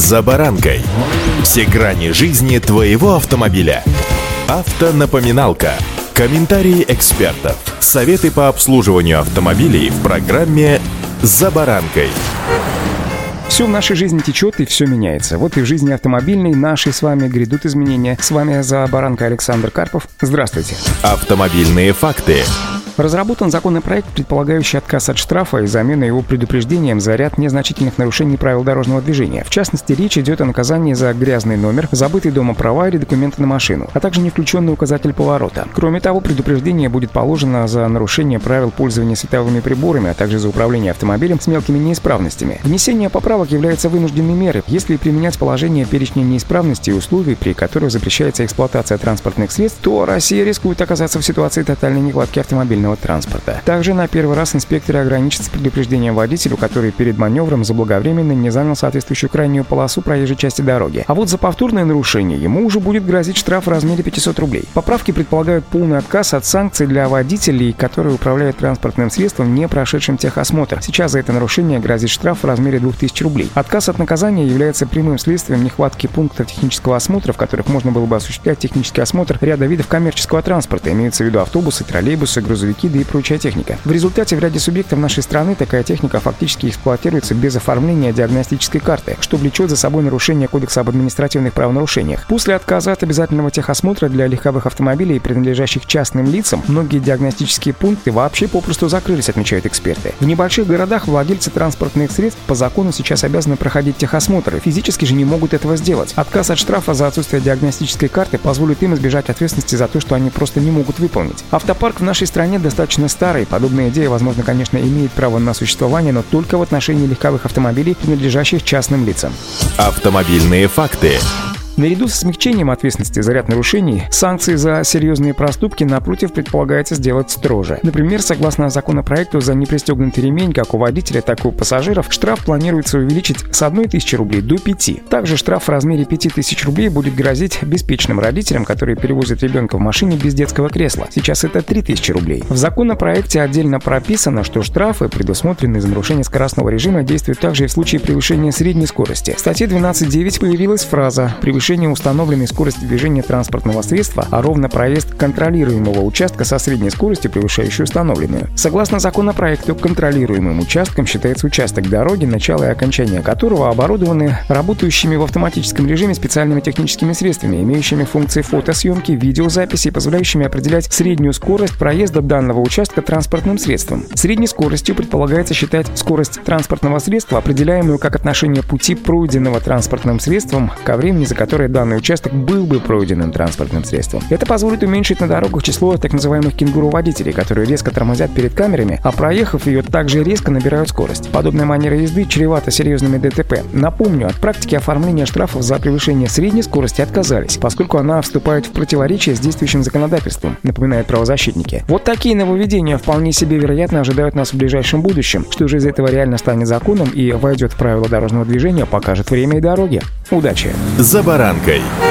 «За баранкой». Все грани жизни твоего автомобиля. Автонапоминалка. Комментарии экспертов. Советы по обслуживанию автомобилей в программе «За баранкой». Все в нашей жизни течет и все меняется. Вот и в жизни автомобильной нашей с вами грядут изменения. С вами за баранкой Александр Карпов. Здравствуйте. Автомобильные факты. Разработан законопроект, предполагающий отказ от штрафа и замену его предупреждением за ряд незначительных нарушений правил дорожного движения. В частности, речь идет о наказании за грязный номер, забытый дома права или документы на машину, а также не включенный указатель поворота. Кроме того, предупреждение будет положено за нарушение правил пользования световыми приборами, а также за управление автомобилем с мелкими неисправностями. Внесение поправок является вынужденной мерой, если применять положение перечня неисправностей и условий, при которых запрещается эксплуатация транспортных средств, то Россия рискует оказаться в ситуации тотальной нехватки автомобильного общественного транспорта. Также на первый раз инспекторы ограничатся предупреждением водителю, который перед маневром заблаговременно не занял соответствующую крайнюю полосу проезжей части дороги. А вот за повторное нарушение ему уже будет грозить штраф в размере 500 рублей. Поправки предполагают полный отказ от санкций для водителей, которые управляют транспортным средством, не прошедшим техосмотр. Сейчас за это нарушение грозит штраф в размере 2000 рублей. Отказ от наказания является прямым следствием нехватки пунктов технического осмотра, в которых можно было бы осуществлять технический осмотр ряда видов коммерческого транспорта, имеются в виду автобусы, троллейбусы, грузовики, да и прочая техника. В результате в ряде субъектов нашей страны такая техника фактически эксплуатируется без оформления диагностической карты, что влечет за собой нарушение Кодекса об административных правонарушениях. После отказа от обязательного техосмотра для легковых автомобилей, принадлежащих частным лицам, многие диагностические пункты вообще попросту закрылись, отмечают эксперты. В небольших городах владельцы транспортных средств по закону сейчас обязаны проходить техосмотры, физически же не могут этого сделать. Отказ от штрафа за отсутствие диагностической карты позволит им избежать ответственности за то, что они просто не могут выполнить. Автопарк в нашей стране достаточно старый. Подобная идея, возможно, конечно, имеет право на существование, но только в отношении легковых автомобилей, принадлежащих частным лицам. Автомобильные факты. Наряду с смягчением ответственности за ряд нарушений, санкции за серьезные проступки, напротив, предполагается сделать строже. Например, согласно законопроекту, за непристегнутый ремень как у водителя, так и у пассажиров, штраф планируется увеличить с 1 тысячи рублей до 5. Также штраф в размере 5 тысяч рублей будет грозить беспечным родителям, которые перевозят ребенка в машине без детского кресла. Сейчас это 3 тысячи рублей. В законопроекте отдельно прописано, что штрафы, предусмотренные за нарушение скоростного режима, действуют также и в случае превышения средней скорости. В статье 12.9 появилась фраза «превышение превышение установленной скорости движения транспортного средства, а ровно проезд контролируемого участка со средней скоростью, превышающей установленную. Согласно законопроекту, контролируемым участком считается участок дороги, начало и окончание которого оборудованы работающими в автоматическом режиме специальными техническими средствами, имеющими функции фотосъемки, видеозаписи и позволяющими определять среднюю скорость проезда данного участка транспортным средством. Средней скоростью предполагается считать скорость транспортного средства, определяемую как отношение пути пройденного транспортным средством ко времени, за которое которой данный участок был бы пройденным транспортным средством. Это позволит уменьшить на дорогах число так называемых кенгуру-водителей, которые резко тормозят перед камерами, а проехав ее также резко набирают скорость. Подобная манера езды чревата серьезными ДТП. Напомню, от практики оформления штрафов за превышение средней скорости отказались, поскольку она вступает в противоречие с действующим законодательством, напоминают правозащитники. Вот такие нововведения вполне себе вероятно ожидают нас в ближайшем будущем. Что же из этого реально станет законом и войдет в правила дорожного движения, покажет время и дороги. Удачи! За баранкой.